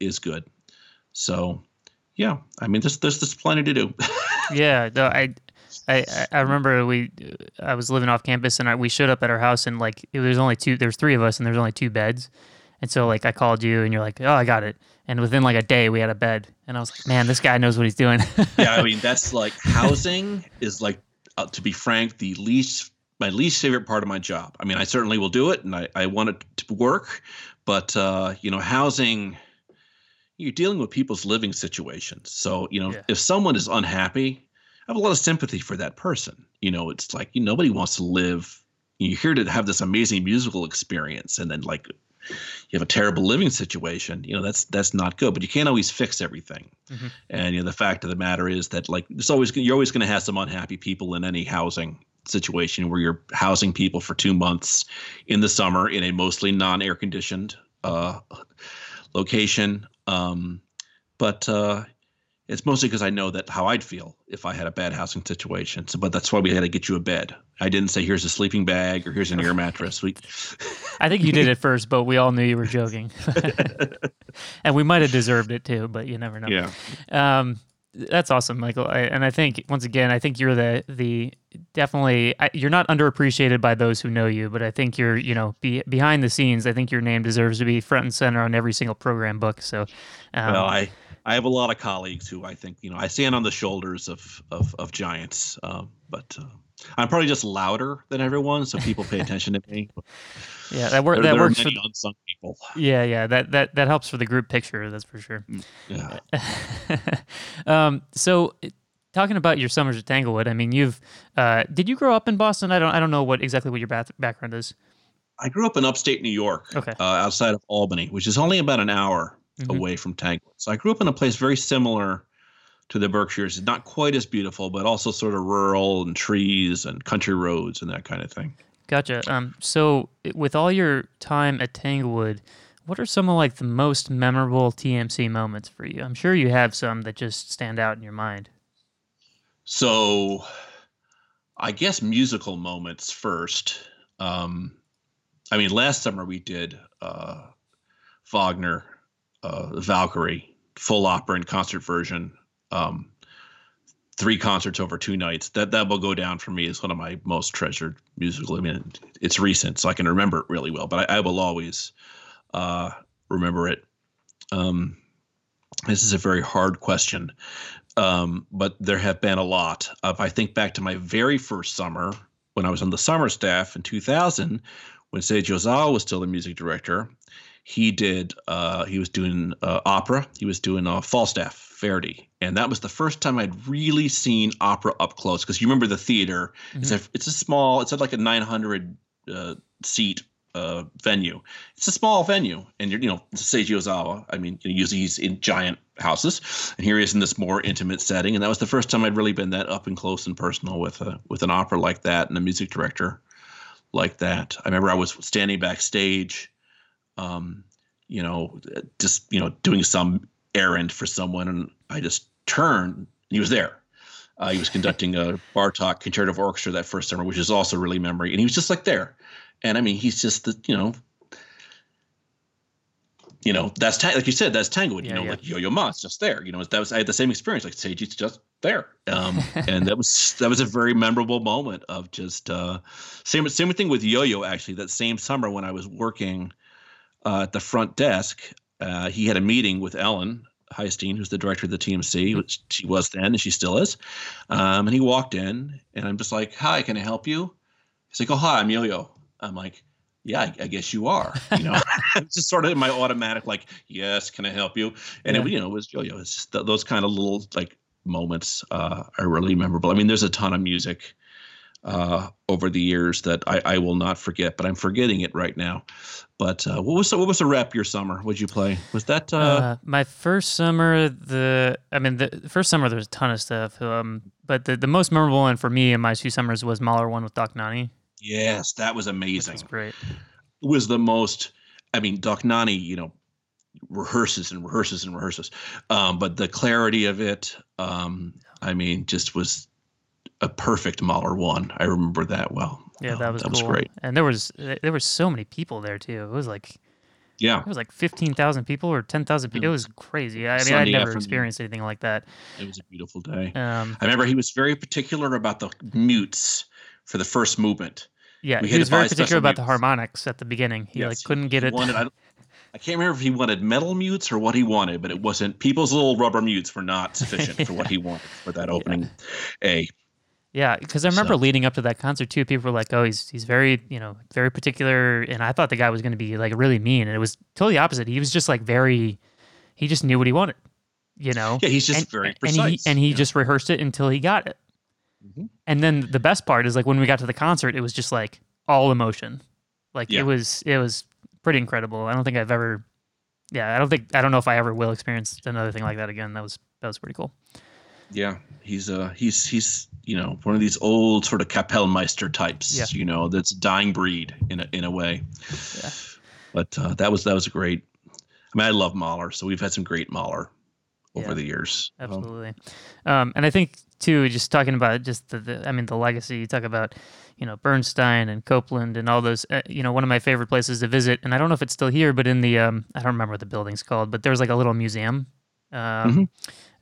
is good. So yeah i mean there's there's, there's plenty to do. <laughs> Yeah no, i I, I remember we I was living off campus and I, we showed up at our house and like it was only two there's three of us and there's only two beds And so like I called you and you're like, oh, I got it. And within like a day, we had a bed. And I was like, man, this guy knows what he's doing. <laughs> yeah, I mean that's like housing is like, uh, to be frank, the least my least favorite part of my job. I mean, I certainly will do it, and I I want it to work, but uh, you know, housing. You're dealing with people's living situations. So, you know, Yeah. if someone is unhappy, I have a lot of sympathy for that person. You know, it's like you nobody wants to live. You're here to have this amazing musical experience, and then like you have a terrible living situation. You know, that's that's not good. But you can't always fix everything. Mhm. And you know, the fact of the matter is that like there's always you're always going to have some unhappy people in any housing situation where you're housing people for two months in the summer in a mostly non-air conditioned uh, location. Um, but uh, it's mostly because I know that how I'd feel if I had a bad housing situation. So, but that's why we had to get you a bed. I didn't say here's a sleeping bag or here's an air <laughs> mattress. We, I think you did it <laughs> first, but we all knew you were joking. <laughs> and we might have deserved it too, but you never know. yeah, Um, that's awesome, Michael. I, and I think once again, I think you're the the definitely I, you're not underappreciated by those who know you, but I think you're you know be, behind the scenes. I think your name deserves to be front and center on every single program book. So, um, well, I I have a lot of colleagues who I think you know I stand on the shoulders of of, of giants, um, but uh, I'm probably just louder than everyone, so people pay attention to me. <laughs> yeah, that, wor- There, that there are works for unsung people. yeah yeah that that that helps for the group picture. That's for sure. Yeah. <laughs> um, so talking about your summers at Tanglewood, I mean, you've uh, did you grow up in Boston? I don't I don't know what exactly what your bath- background is. I grew up in upstate New York, Okay. uh, outside of Albany, which is only about an hour Mhm. away from Tanglewood. So I grew up in a place very similar to the Berkshires, not quite as beautiful, but also sort of rural and trees and country roads and that kind of thing. Gotcha. Um, so with all your time at Tanglewood, what are some of like the most memorable TMC moments for you? I'm sure you have some that just stand out in your mind. So I guess musical moments first. Um, I mean, last summer we did uh, Wagner, uh, Valkyrie, full opera and concert version. Um, three concerts over two nights. That that will go down for me as one of my most treasured musical. I mean, it's recent, so I can remember it really well. But I, I will always uh, remember it. Um, this is a very hard question um, but there have been a lot. If I think back to my very first summer when I was on the summer staff in 2000, when Seiji Ozawa was still the music director, he did. Uh, he was doing uh, opera. He was doing uh, Falstaff, Verdi, and that was the first time I'd really seen opera up close. Because you remember the theater? It's a it's a small. It's like a 900 uh, seat uh, venue. It's a small venue, and you're you know Seiji Ozawa. I mean, you know, usually he's in giant houses, and here he is in this more intimate setting. And that was the first time I'd really been that up and close and personal with a with an opera like that and a music director like that. I remember I was standing backstage, um, you know, just you know doing some errand for someone, and I just turned. And he was there. Uh, he was conducting a Bartok concerto for orchestra that first summer, which is also really memory. And he was just like there. And I mean, he's just the, you know, you know, that's ta- like you said, that's Tanglewood. Yeah, you know, yeah. like Yo-Yo Ma's just there. You know, that was I had the same experience. Like Seiji's just there, um, <laughs> and that was that was a very memorable moment of just uh, same same thing with Yo-Yo. Actually, that same summer when I was working uh, at the front desk, uh, he had a meeting with Ellen Highstein, who's the director of the TMC, which she was then and she still is. Um, and he walked in, and I'm just like, "Hi, can I help you?" He's like, "Oh, hi, I'm Yo-Yo." I'm like, "Yeah, I, I guess you are." You know, <laughs> <laughs> it's just sort of my automatic, like, "Yes, can I help you?" And Yeah. it, you know, it was Yo-Yo. It's th- those kind of little like moments uh, are really memorable. I mean, there's a ton of music uh, over the years that I, I will not forget, but I'm forgetting it right now. But uh, what was the, what was the rep your summer? What'd you play? Was that uh, Uh, my first summer, the I mean, the first summer there was a ton of stuff. Um, but the, the most memorable one for me in my two summers was Mahler one with Dohnányi. yes, that was amazing. was great. It was the most. I mean, Dohnányi, you know, rehearses and rehearses and rehearses, um, but the clarity of it, um, I mean, just was a perfect Mahler one. I remember that well. Yeah, that was that cool. was great. And there was there were so many people there too. It was like Yeah, it was like fifteen thousand people or ten thousand people. It was crazy. I mean, I'd never afternoon. experienced anything like that. it was a beautiful day. Um, I remember he was very particular about the mutes for the first movement. yeah, We he was very particular about the harmonics at the beginning. He like couldn't get he it. wanted- I, I can't remember if he wanted metal mutes or what he wanted, but it wasn't. People's little rubber mutes were not sufficient for what he <laughs> wanted for that opening A. Yeah, because I remember So- leading up to that concert too. People were like, "Oh, he's he's very you know very particular," and I thought the guy was going to be like really mean, and it was totally opposite. He was just like very, he just knew what he wanted, you know. Yeah, he's just and, very and precise. he and he yeah. just rehearsed it until he got it. Mhm. And then the best part is like when we got to the concert, it was just like all emotion. Like Yeah. it was it was pretty incredible. I don't think I've ever, yeah, I don't think I don't know if I ever will experience another thing like that again. That was that was pretty cool. Yeah, he's uh he's he's you know one of these old sort of Kapellmeister types. Yeah. You know, that's dying breed in a in a way. Yeah. But uh, that was that was a great. I mean, I love Mahler, so we've had some great Mahler over Yeah, the years. Absolutely. Um, and I think too, just talking about just the, the, I mean, the legacy. You talk about, you know, Bernstein and Copland and all those. Uh, you know, one of my favorite places to visit, and I don't know if it's still here, but in the um, I don't remember what the building's called, but there's like a little museum. Um,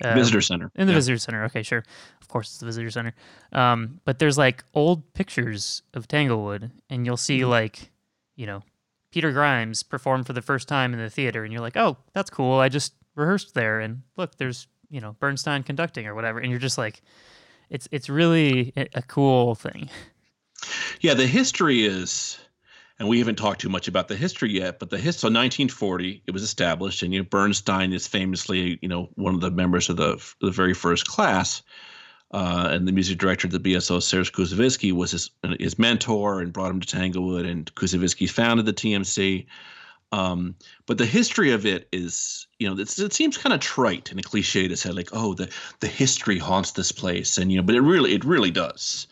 uh, Visitor Center. in the yeah. visitor center. Okay, sure. Of course, it's the visitor center. Um, but there's like old pictures of Tanglewood, and you'll see Mhm. like, you know, Peter Grimes perform for the first time in the theater, and you're like, oh, that's cool. I just rehearsed there, and look, there's you know Bernstein conducting or whatever, and you're just like, it's it's really a cool thing. Yeah, the history is, and we haven't talked too much about the history yet, but the his so 1940 it was established, and you know Bernstein is famously you know one of the members of the the very first class, uh, and the music director of the BSO Serge Koussevitzky was his his mentor and brought him to Tanglewood, and Koussevitzky founded the TMC. Um, but the history of it is, you know, it seems kind of trite and a cliche to say like, oh, the the history haunts this place, and you know, but it really it really does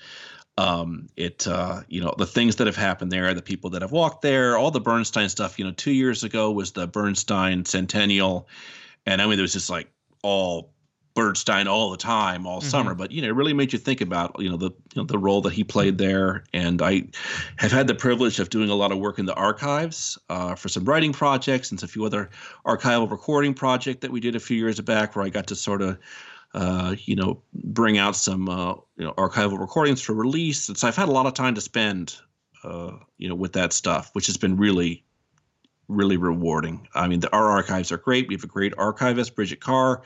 um it uh you know the things that have happened there the people that have walked there all the bernstein stuff you know two years ago was the bernstein centennial. And i mean there was just like all bernstein all the time all Mhm. summer. But you know it really made you think about you know the you know the role that he played there. And i have had the privilege of doing a lot of work in the archives uh, for some writing projects and a few other archival recording project that we did a few years back where i got to sort of uh, you know, bring out some uh, you know archival recordings for release. And so I've had a lot of time to spend, uh, you know, with that stuff, which has been really, really rewarding. I mean, the, our archives are great. We have a great archivist, Bridget Carr.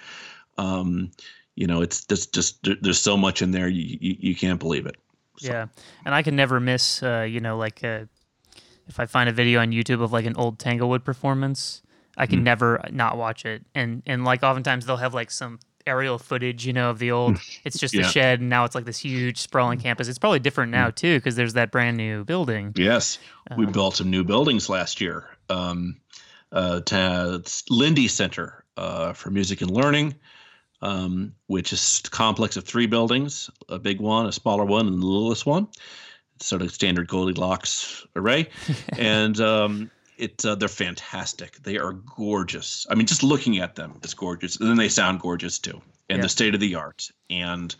Um, you know, it's just just there's so much in there you you, you can't believe it. So, Yeah, and I can never miss, uh, you know, like uh, if I find a video on YouTube of like an old Tanglewood performance, I can Mm. never not watch it. And and like oftentimes they'll have like some aerial footage, you know, of the old. <laughs> It's just a Yeah. Mm. shed, and now it's like this huge sprawling campus. It's probably different now too because there's that brand new building. Yes, we Um, built some new buildings last year. Um, uh, it's Linde Center uh, for Music and Learning, um, which is a complex of three buildings: a big one, a smaller one, and the littlest one. It's sort of standard Goldilocks array, <laughs> and um, it uh, they're fantastic. They are gorgeous. I mean, just looking at them is gorgeous, and then they sound gorgeous too, and Yeah. they're state of the art, and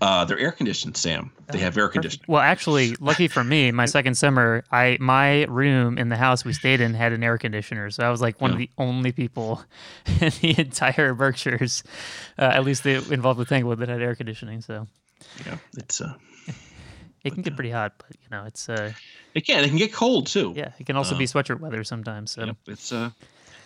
uh, they're air conditioned. Sam, they have air conditioning. Well, actually, lucky for me, my second summer, I my room in the house we stayed in had an air conditioner, so I was like one of the only people <laughs> in the entire Berkshires, uh, at least they involved with Tanglewood, that had air conditioning. So Yeah, it's uh, it can get pretty hot, but you know, it's uh, It can. It can get cold too. yeah, it can also Uh, be sweatshirt weather sometimes. So Yep, It's uh,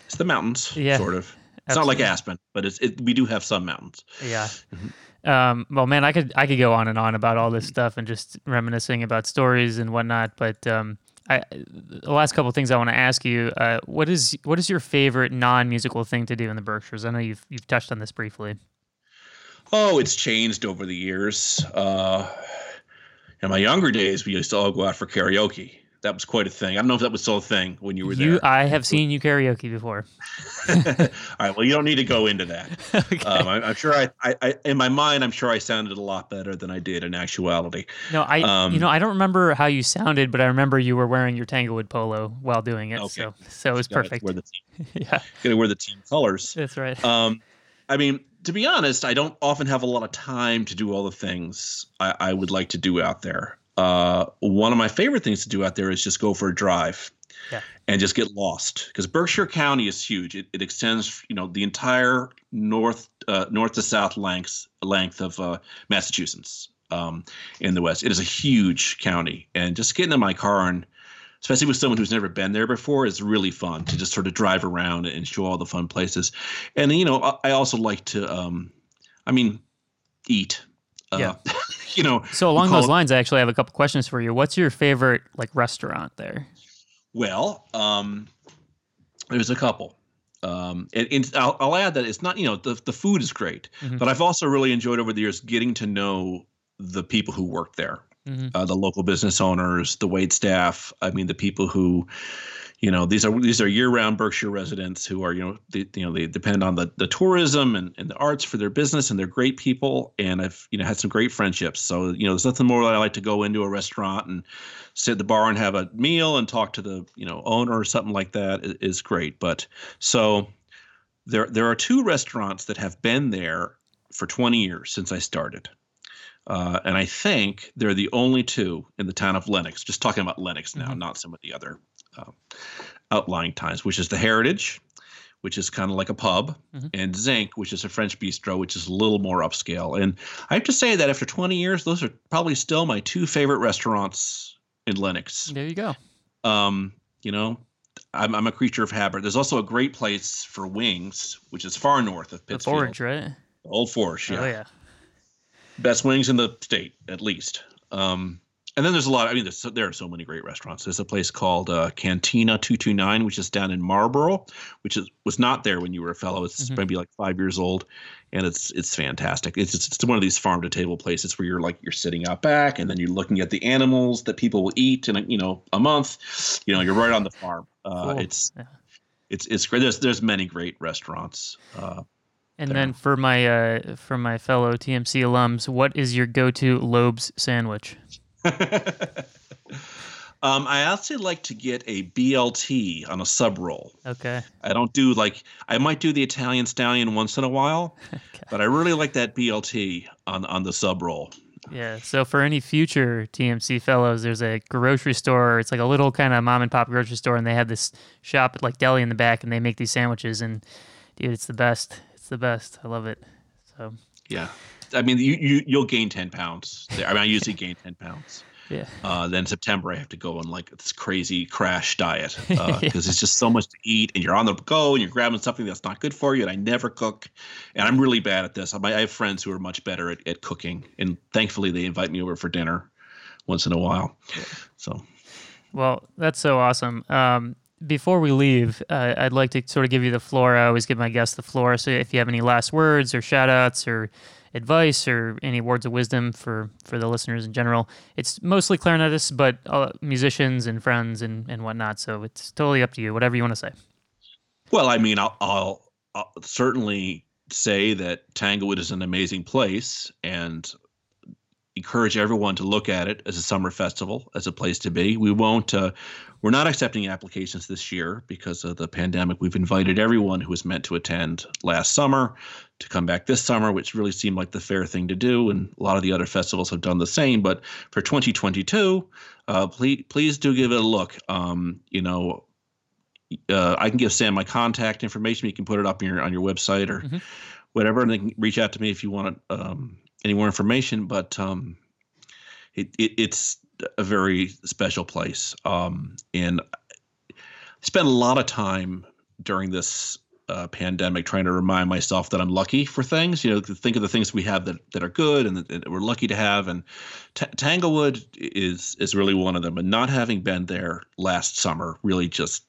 it's the mountains. Yeah, Sort of. It's not like. Aspen, but it's it. We do have some mountains. yeah. Mhm. Um, well, man, I could I could go on and on about all this stuff and just reminiscing about stories and whatnot. But um, I, the last couple of things I want to ask you: uh, what is what is your favorite non-musical thing to do in the Berkshires? I know you've you've touched on this briefly. Oh, it's changed over the years. Uh, in my younger days, we used to all go out for karaoke. That was quite a thing. I don't know if that was still a thing when you were You, there. I have seen you karaoke before. <laughs> all right. Well, you don't need to go into that. <laughs> okay. Um, I, I'm sure I, I, I, in my mind, I'm sure I sounded a lot better than I did in actuality. no, I um, you know I don't remember how you sounded, but I remember you were wearing your Tanglewood polo while doing it. Okay. So so it was perfect. Wear the team, <laughs> yeah, gotta wear the team colors. that's right. Um, I mean, to be honest, I don't often have a lot of time to do all the things I, I would like to do out there. Uh, one of my favorite things to do out there is just go for a drive Yeah. and just get lost because Berkshire County is huge. It, it extends, you know, the entire north uh, north to south length length of uh, Massachusetts um, in the west. It is a huge county, and just getting in my car and especially with someone who's never been there before, is really fun to just sort of drive around and show all the fun places. And you know, I also like to, um, I mean, eat. Uh, yeah. <laughs> you know. So along those lines, I actually have a couple questions for you. What's your favorite like restaurant there? Well, um, there's a couple. Um, and, and I'll, I'll, add that it's not, you know, the, the food is great, mm-hmm. but I've also really enjoyed over the years getting to know the people who work there, mm-hmm. uh, the local business owners, the wait staff. I mean, the people who, you know, these are these are year-round Berkshire residents who are, you know, they, you know, they depend on the the tourism and, and the arts for their business, and they're great people. And I've, you know, had some great friendships. So, you know, there's nothing more that I like to go into a restaurant and sit at the bar and have a meal and talk to the, you know, owner or something like that is, is great. But so there there are two restaurants that have been there for 20 years since I started. Uh, and I think they're the only two in the town of Lenox. Just talking about Lenox now, mm-hmm. not some of the other uh, outlying times, which is the Heritage, which is kind of like a pub, mm-hmm. and Zinc, which is a French bistro, which is a little more upscale. And I have to say that after 20 years, those are probably still my two favorite restaurants in Lenox. There you go. Um, you know, I'm, I'm a creature of habit. There's also a great place for wings, which is far north of Pittsfield. The Forge, right? Old Forge, yeah. Oh yeah best wings in the state, at least. Um, and then there's a lot. I mean, there are so many great restaurants. There's a place called uh, Cantina Two Two Nine, which is down in Marlboro, which is was not there when you were a fellow. It's mm-hmm. maybe like five years old, and it's it's fantastic. It's, it's one of these farm to table places where you're like you're sitting out back, and then you're looking at the animals that people will eat in a, you know a month. You know, you're right on the farm. Uh, cool. It's yeah. it's it's great. There's there's many great restaurants. Uh, and there. then for my uh, for my fellow TMC alums, what is your go-to Loeb's sandwich? <laughs> um, I actually like to get a BLT on a sub roll. Okay. I don't do like I might do the Italian stallion once in a while, <laughs> okay. but I really like that BLT on on the sub roll. Yeah. So for any future TMC fellows, there's a grocery store. It's like a little kind of mom and pop grocery store, and they have this shop like deli in the back, and they make these sandwiches. And dude, it's the best. It's the best. I love it. So yeah, I mean, you you you'll gain ten pounds. I mean, I usually gain ten pounds. Yeah. Uh, then September, I have to go on like this crazy crash diet because <laughs> uh, it's just so much to eat, and you're on the go, and you're grabbing something that's not good for you. And I never cook, and I'm really bad at this. I have friends who are much better at, at cooking, and thankfully they invite me over for dinner once in a while. So. Well, that's so awesome. Um, before we leave, uh, I'd like to sort of give you the floor. I always give my guests the floor. So if you have any last words or shout outs or advice or any words of wisdom for, for the listeners in general, it's mostly clarinetists, but uh, musicians and friends and, and whatnot. So it's totally up to you, whatever you want to say. Well, I mean, I'll, I'll, I'll certainly say that Tanglewood is an amazing place and encourage everyone to look at it as a summer festival, as a place to be. We won't. Uh, we're not accepting applications this year because of the pandemic. We've invited everyone who was meant to attend last summer to come back this summer, which really seemed like the fair thing to do, and a lot of the other festivals have done the same. But for 2022, uh, please please do give it a look. Um, you know, uh, I can give Sam my contact information. You can put it up on your on your website or mm-hmm. whatever, and they can reach out to me if you want um, any more information. But um, it, it, it's a very special place, um, and I spent a lot of time during this uh, pandemic trying to remind myself that I'm lucky for things. You know, think of the things we have that, that are good and that, that we're lucky to have. And T- Tanglewood is is really one of them. And not having been there last summer really just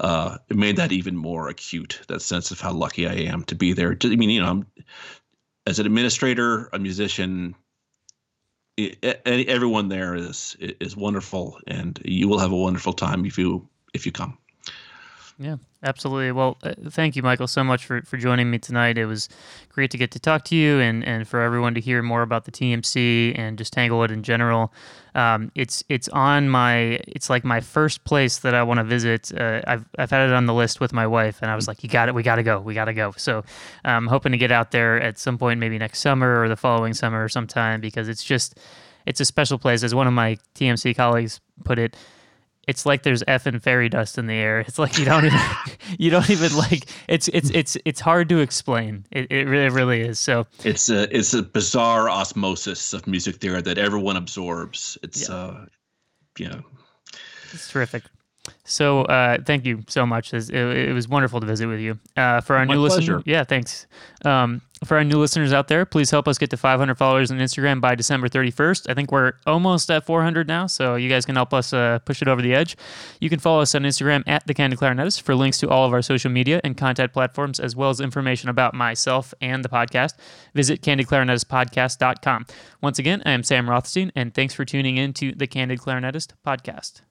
uh, it made that even more acute. That sense of how lucky I am to be there. I mean, you know, I'm as an administrator, a musician, everyone there is is wonderful, and you will have a wonderful time if you if you come. Yeah, absolutely. Well, uh, thank you, Michael, so much for, for joining me tonight. It was great to get to talk to you and, and for everyone to hear more about the TMC and just Tanglewood in general. Um, it's it's on my it's like my first place that I want to visit. Uh, I've I've had it on the list with my wife, and I was like, you got it, we got to go, we got to go. So I'm um, hoping to get out there at some point, maybe next summer or the following summer or sometime, because it's just it's a special place. As one of my TMC colleagues put it, it's like there's effing fairy dust in the air. It's like you don't even <laughs> you don't even like it's it's it's it's hard to explain. It it really really is. So it's a it's a bizarre osmosis of music theory that everyone absorbs. It's yeah. uh you know It's terrific. So uh, thank you so much. It, it, was wonderful to visit with you. Uh, for our My new pleasure. yeah, thanks. Um, for our new listeners out there, please help us get to 500 followers on Instagram by December 31st. I think we're almost at 400 now, so you guys can help us uh, push it over the edge. You can follow us on Instagram at the Candid Clarinetist for links to all of our social media and contact platforms, as well as information about myself and the podcast. Visit candidclarinetistpodcast.com. Once again, I am Sam Rothstein, and thanks for tuning in to the Candid Clarinetist podcast.